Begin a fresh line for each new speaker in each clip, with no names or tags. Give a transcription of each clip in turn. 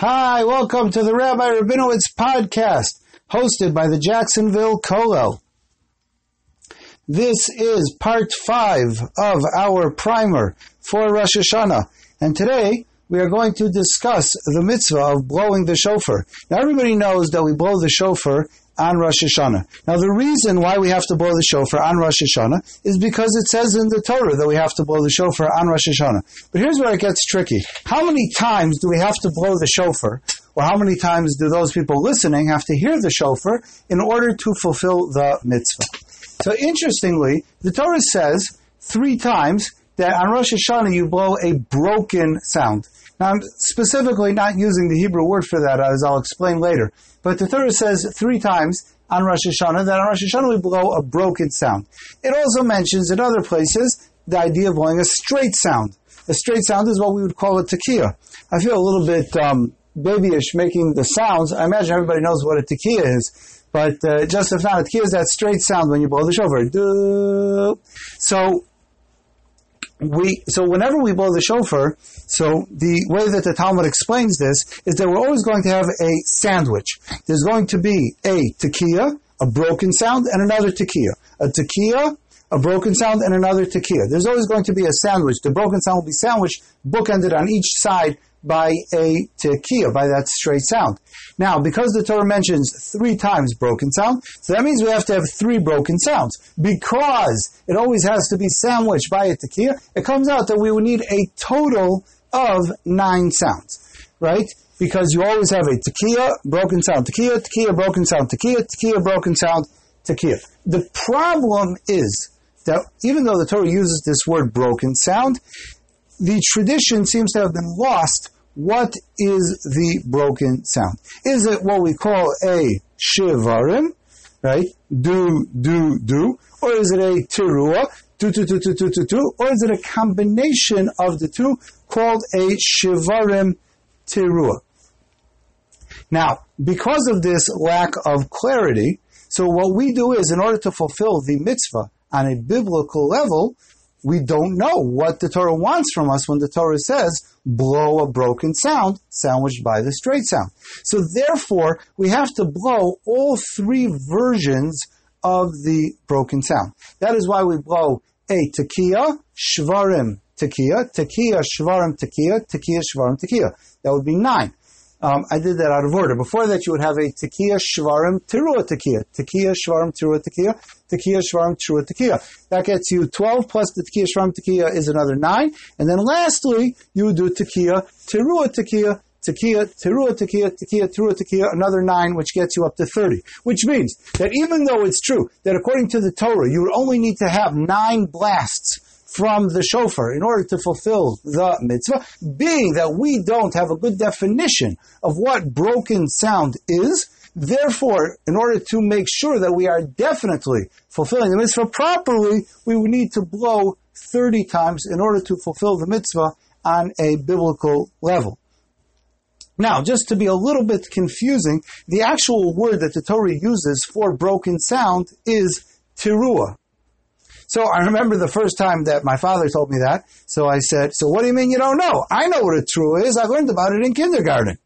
Hi, welcome to the Rabbi Rabinowitz podcast, hosted by the Jacksonville Kollel. This is part five of our primer for Rosh Hashanah, and today we are going to discuss the mitzvah of blowing the shofar. Now, everybody knows that we blow the shofar on Rosh Hashanah. Now, the reason why we have to blow the shofar on Rosh Hashanah is because it says in the Torah that we have to blow the shofar on Rosh Hashanah. But here's where it gets tricky. How many times do we have to blow the shofar, or how many times do those people listening have to hear the shofar in order to fulfill the mitzvah? So, interestingly, the Torah says three times that on Rosh Hashanah you blow a broken sound. Now, I'm specifically not using the Hebrew word for that, as I'll explain later. But the Torah says three times on Rosh Hashanah that on Rosh Hashanah we blow a broken sound. It also mentions in other places the idea of blowing a straight sound. A straight sound is what we would call a tekiah. I feel a little bit um, babyish making the sounds. I imagine everybody knows what a tekiah is. But uh, just if not, a tekiah is that straight sound when you blow the shofar. So we so whenever we blow the shofar, so the way that the Talmud explains this is that we're always going to have a sandwich. There's going to be a tekiah, a broken sound, and another tekiah. A tekiah, a broken sound, and another tekiah. There's always going to be a sandwich. The broken sound will be sandwiched, bookended on each side by a tekiah, by that straight sound. Now, because the Torah mentions three times broken sound, so that means we have to have three broken sounds. Because it always has to be sandwiched by a tekiah, it comes out that we would need a total of nine sounds, right? Because you always have a tekiah, broken sound, tekiah, tekiah, broken sound, tekiah, tekiah, broken sound, tekiah. The problem is that even though the Torah uses this word broken sound, the tradition seems to have been lost. What is the broken sound? Is it what we call a shivarim, right? Do, do, do. Or is it a tirua, do, do, do, do, do, do, do. Or is it a combination of the two called a shivarim tirua? Now, because of this lack of clarity, so what we do is in order to fulfill the mitzvah on a biblical level, we don't know what the Torah wants from us when the Torah says, blow a broken sound sandwiched by the straight sound. So therefore, we have to blow all three versions of the broken sound. That is why we blow a tekiah, shvarim, tekiah, tekiah, shvarim, tekiah, tekiah, shvarim, tekiah. That would be nine. Um, I did that out of order. Before that, you would have a tekiah, shvarim, tirua tekiah, tekiah, shvarim, tirua tekiah, tekiah, shvarim, tirua tekiah. That gets you 12 plus the tekiah, shvarim, tekiah is another 9. And then lastly, you do tekiah, tirua tekiah, tekiah, tirua tekiah, tekiah, tirua tekiah, another 9, which gets you up to 30. Which means that even though it's true that according to the Torah, you would only need to have 9 blasts from the shofar in order to fulfill the mitzvah, being that we don't have a good definition of what broken sound is. Therefore, in order to make sure that we are definitely fulfilling the mitzvah properly, we would need to blow 30 times in order to fulfill the mitzvah on a biblical level. Now, just to be a little bit confusing, the actual word that the Torah uses for broken sound is teruah. So I remember the first time that my father told me that. So I said, so what do you mean you don't know? I know what a trua is. I learned about it in kindergarten.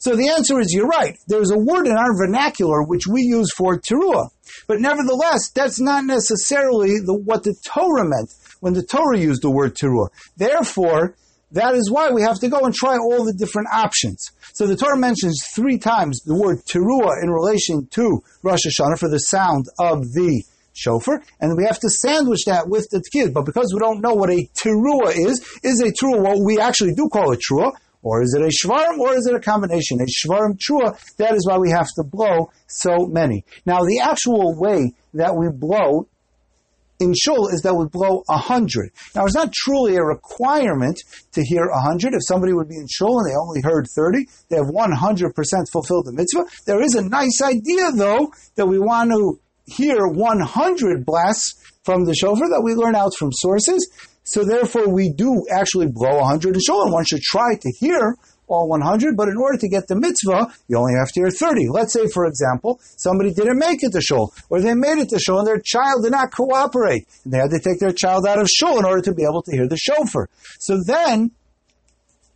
So the answer is you're right. There's a word in our vernacular which we use for teruah. But nevertheless, that's not necessarily the, what the Torah meant when the Torah used the word teruah. Therefore, that is why we have to go and try all the different options. So the Torah mentions three times the word teruah in relation to Rosh Hashanah for the sound of the shofar, and we have to sandwich that with the tekiah. But because we don't know what a teruah is, is a teruah what we actually do call a trua, or is it a shvarim, or is it a combination? A shvarim trua, that is why we have to blow so many. Now, the actual way that we blow in shul is that we blow a hundred. Now, it's not truly a requirement to hear a hundred. If somebody would be in shul and they only heard 30, they have 100% fulfilled the mitzvah. There is a nice idea, though, that we want to hear 100 blasts from the shofar that we learn out from sources. So therefore, we do actually blow 100 in shul, and one should try to hear all 100, but in order to get the mitzvah, you only have to hear 30. Let's say, for example, somebody didn't make it to shul, or they made it to shul and their child did not cooperate, and they had to take their child out of shul in order to be able to hear the shofar. So then,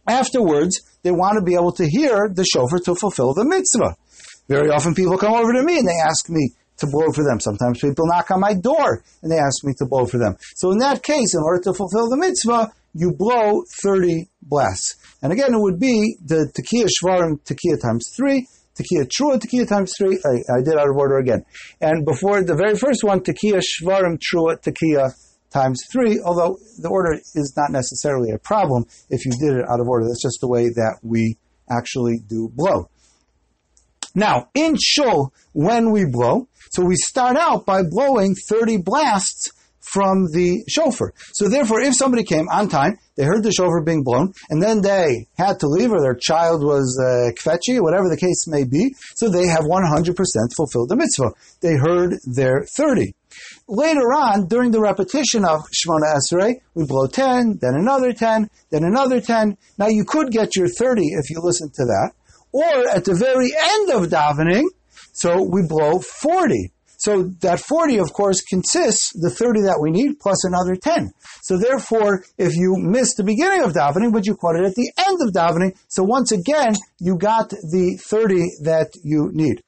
afterwards, they want to be able to hear the shofar to fulfill the mitzvah. Very often people come over to me and they ask me to blow for them. Sometimes people knock on my door and they ask me to blow for them. So in that case, in order to fulfill the mitzvah, you blow 30 blasts. And again, it would be the tekiah shvarim tekiah times three, tekiah trua tekiah times three. I, I, did out of order again. And before the very first one, tekiah shvarim trua tekiah times three, although the order is not necessarily a problem if you did it out of order. That's just the way that we actually do blow. Now, in shul, when we blow, so we start out by blowing 30 blasts from the shofar. So therefore, if somebody came on time, they heard the shofar being blown, and then they had to leave, or their child was uh, kvetchi, whatever the case may be, so they have 100% fulfilled the mitzvah. They heard their 30. Later on, during the repetition of Shemona Esrei, we blow 10, then another 10, then another 10. Now you could get your 30 if you listen to that. Or at the very end of davening, so we blow 40. So that 40, of course, consists the 30 that we need plus another 10. So therefore, if you missed the beginning of davening, but you caught it at the end of davening, so once again, you got the 30 that you need.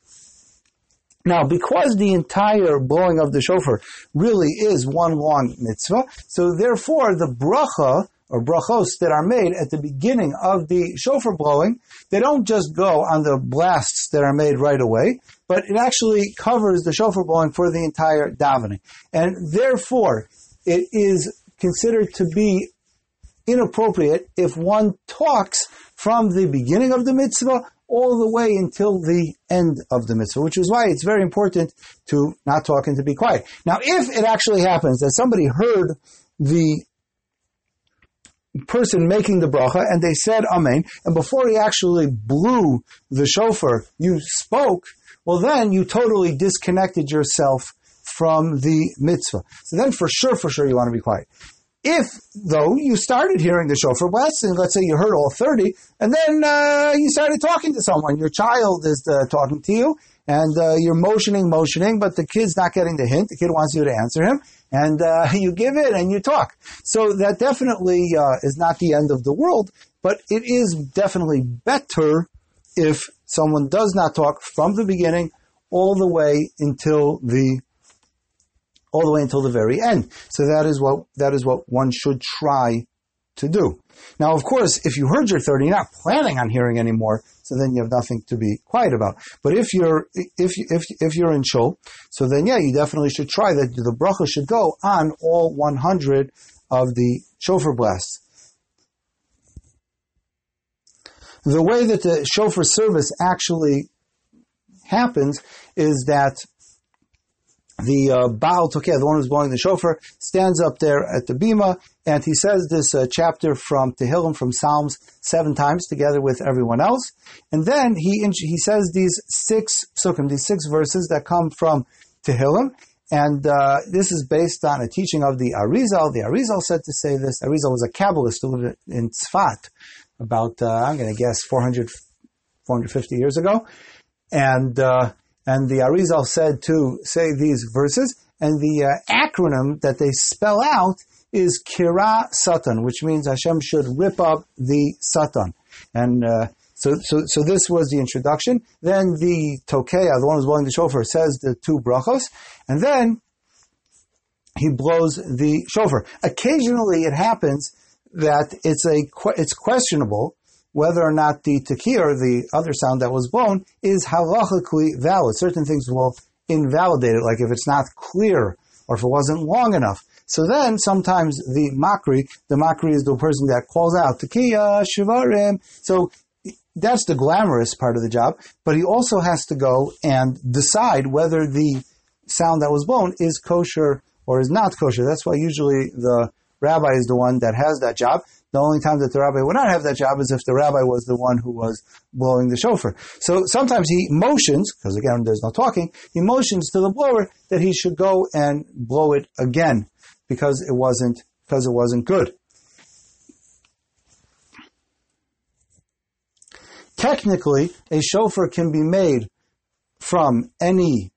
Now, because the entire blowing of the shofar really is one long mitzvah, so therefore the bracha or brachos that are made at the beginning of the shofar blowing, they don't just go on the blasts that are made right away, but it actually covers the shofar blowing for the entire davening. And therefore, it is considered to be inappropriate if one talks from the beginning of the mitzvah all the way until the end of the mitzvah, which is why it's very important to not talk and to be quiet. Now, if it actually happens that somebody heard the person making the bracha and they said amen, and before he actually blew the shofar, you spoke, well then you totally disconnected yourself from the mitzvah. So then for sure, for sure you want to be quiet. If, though, you started hearing the shofar blast, and let's say you heard all 30, and then uh, you started talking to someone, your child is uh, talking to you, and uh, you're motioning, motioning, but the kid's not getting the hint. The kid wants you to answer him, and uh, you give it and you talk. So that definitely uh, is not the end of the world, but it is definitely better if someone does not talk from the beginning all the way until the all the way until the very end. So that is what that is what one should try to do. Now, of course, if you heard your 30, you're not planning on hearing anymore, so then you have nothing to be quiet about. But if you're if if if you're in shul, so then yeah, you definitely should try that. The bracha should go on all 100 of the shofar blasts. The way that the shofar service actually happens is that the uh, Baal Tokeh, the one who's blowing the shofar, stands up there at the bima, and he says this uh, chapter from Tehillim, from Psalms, seven times together with everyone else. And then he he says these six psukim, these six verses that come from Tehillim, and uh, this is based on a teaching of the Arizal. The Arizal said to say this. Arizal was a Kabbalist who lived in Tzfat about, uh, I'm going to guess, 400, 450 years ago. And uh, and the Arizal said to say these verses, and the uh, acronym that they spell out is Kira Satan, which means Hashem should rip up the Satan. And uh, so, so, so this was the introduction. Then the Tokeya, the one who's blowing the shofar, says the two brachos, and then he blows the shofar. Occasionally, it happens that it's a it's questionable whether or not the tekiah or the other sound that was blown is halachically valid. Certain things will invalidate it, like if it's not clear or if it wasn't long enough. So then sometimes the makri, the makri is the person that calls out tekiah shivarim. So that's the glamorous part of the job, but he also has to go and decide whether the sound that was blown is kosher or is not kosher. That's why usually the rabbi is the one that has that job. The only time that the rabbi would not have that job is if the rabbi was the one who was blowing the shofar. So sometimes he motions, because again, there's no talking, he motions to the blower that he should go and blow it again because it wasn't, because it wasn't good. Technically, a shofar can be made from any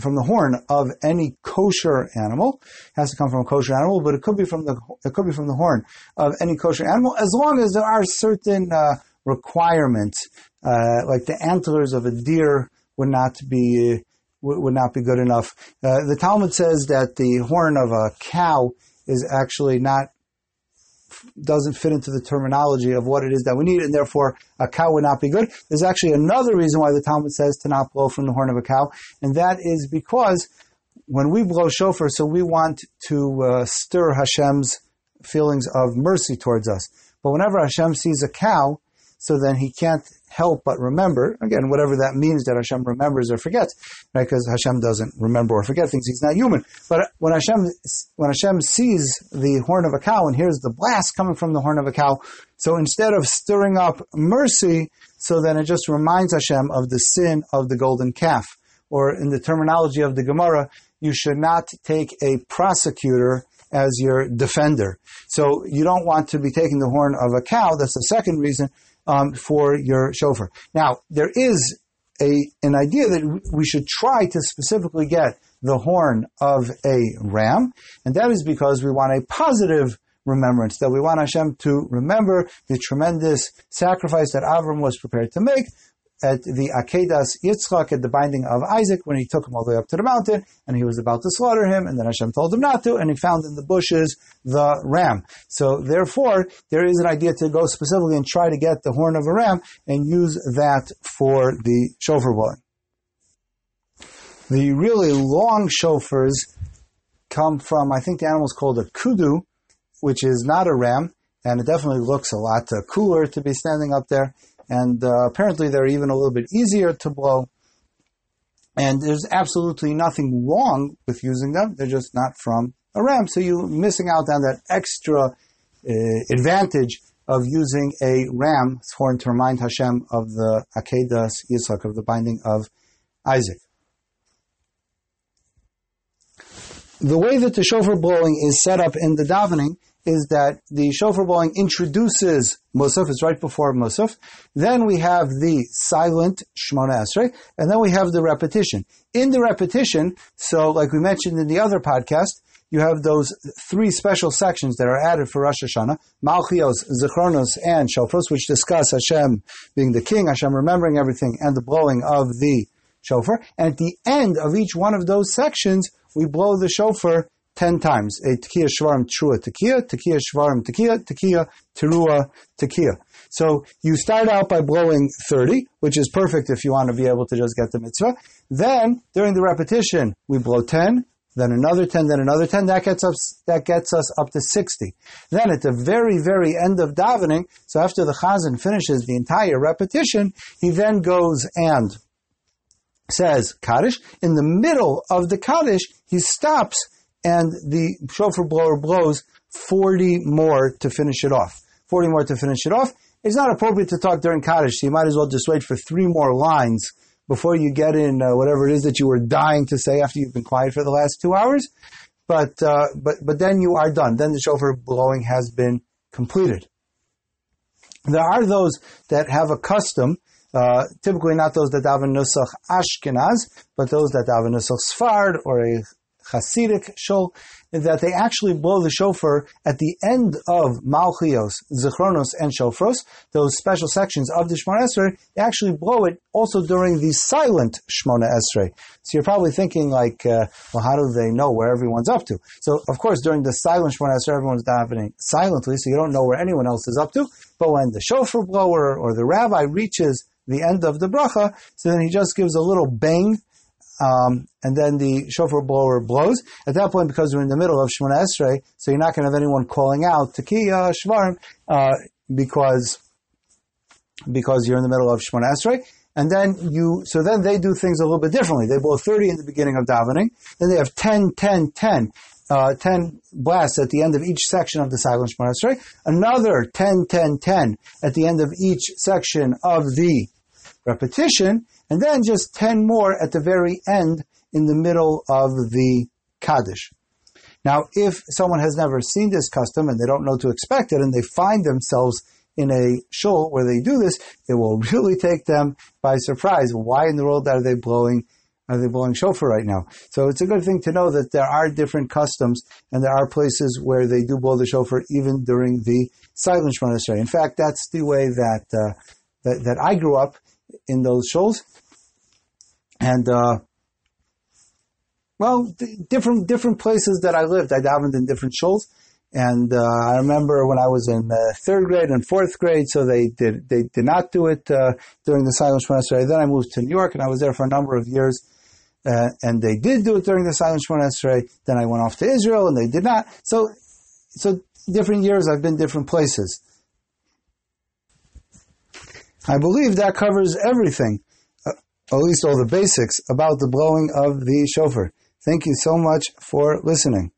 from the horn of any kosher animal. It has to come from a kosher animal, but it could be from the it could be from the horn of any kosher animal, as long as there are certain uh, requirements, uh, like the antlers of a deer would not be would not be good enough. Uh, the Talmud says that the horn of a cow is actually not doesn't fit into the terminology of what it is that we need, and therefore a cow would not be good. There's actually another reason why the Talmud says to not blow from the horn of a cow, and that is because when we blow shofar, so we want to uh, stir Hashem's feelings of mercy towards us. But whenever Hashem sees a cow, so then he can't help but remember, again, whatever that means that Hashem remembers or forgets, right? Because Hashem doesn't remember or forget things. He's not human. But when Hashem, when Hashem sees the horn of a cow and hears the blast coming from the horn of a cow, so instead of stirring up mercy, so then it just reminds Hashem of the sin of the golden calf. Or in the terminology of the Gemara, you should not take a prosecutor as your defender. So you don't want to be taking the horn of a cow. That's the second reason um, for your shofar. Now, there is a, an idea that we should try to specifically get the horn of a ram, and that is because we want a positive remembrance, that we want Hashem to remember the tremendous sacrifice that Avram was prepared to make, at the Akedas Yitzchak, at the binding of Isaac, when he took him all the way up to the mountain, and he was about to slaughter him, and then Hashem told him not to, and he found in the bushes the ram. So therefore, there is an idea to go specifically and try to get the horn of a ram and use that for the shofar blowing. The really long shofars come from, I think the animal is called a kudu, which is not a ram, and it definitely looks a lot cooler to be standing up there and uh, apparently they're even a little bit easier to blow. And there's absolutely nothing wrong with using them. They're just not from a ram, so you're missing out on that extra uh, advantage of using a ram horn to remind Hashem of the Akedas Yitzhak, of the binding of Isaac. The way that the shofar blowing is set up in the davening is that the shofar blowing introduces Musaf, it's right before Musaf. Then we have the silent Shmona Esrei, and then we have the repetition. In the repetition, so like we mentioned in the other podcast, you have those three special sections that are added for Rosh Hashanah, Malchios, Zichronos, and Shofros, which discuss Hashem being the king, Hashem remembering everything, and the blowing of the shofar. And at the end of each one of those sections, we blow the shofar ten times. A tekiya shvarim trua tekiya, tekiya shvarim tekiya, tekiya terua tekiya. So you start out by blowing 30, which is perfect if you want to be able to just get the mitzvah. Then, during the repetition, we blow 10, then another 10, then another 10. That gets us, that gets us up to 60. Then at the very, very end of davening, so after the chazan finishes the entire repetition, he then goes and says Kaddish. In the middle of the Kaddish, he stops and the shofar blower blows 40 more to finish it off. 40 more to finish it off. It's not appropriate to talk during Kaddish, so you might as well just wait for three more lines before you get in uh, whatever it is that you were dying to say after you've been quiet for the last two hours. But, uh, but, but then you are done. Then the shofar blowing has been completed. There are those that have a custom uh, typically not those that daven nusach Ashkenaz, but those that daven nusach Sfard or a Hasidic shul, that they actually blow the shofar at the end of Malchios, Zichronos, and Shofros, those special sections of the Shemona Esrei, they actually blow it also during the silent Shemona Esrei. So you're probably thinking like, uh, well, how do they know where everyone's up to? So, of course, during the silent Shemona Esrei, everyone's davening silently, so you don't know where anyone else is up to. But when the shofar blower or the rabbi reaches the end of the bracha, so then he just gives a little bang um, and then the shofar blower blows. At that point, because we're in the middle of Shemona Esrei, so you're not going to have anyone calling out Tekiya Shvarim uh, because because you're in the middle of Shemona Esrei. And then you, so then they do things a little bit differently. They blow 30 in the beginning of davening. Then they have 10, 10, 10. Uh, 10 blasts at the end of each section of the silent Shemona Esrei. Another 10, 10, 10 at the end of each section of the repetition and then just 10 more at the very end in the middle of the Kaddish. Now, if someone has never seen this custom and they don't know to expect it and they find themselves in a shul where they do this, it will really take them by surprise. Why in the world are they blowing are they blowing shofar right now? So it's a good thing to know that there are different customs and there are places where they do blow the shofar even during the silent Esrei. In fact, that's the way that, uh, that, that I grew up in those shuls. And, uh, well, different, different places that I lived, I davened in different shuls. And uh, I remember when I was in uh, third grade and fourth grade, so they did they did not do it uh, during the silent Shemona. Then I moved to New York, and I was there for a number of years. Uh, and they did do it during the silent Shemona. Then I went off to Israel, and they did not. So, so different years, I've been different places. I believe that covers everything, uh, at least all the basics about the blowing of the shofar. Thank you so much for listening.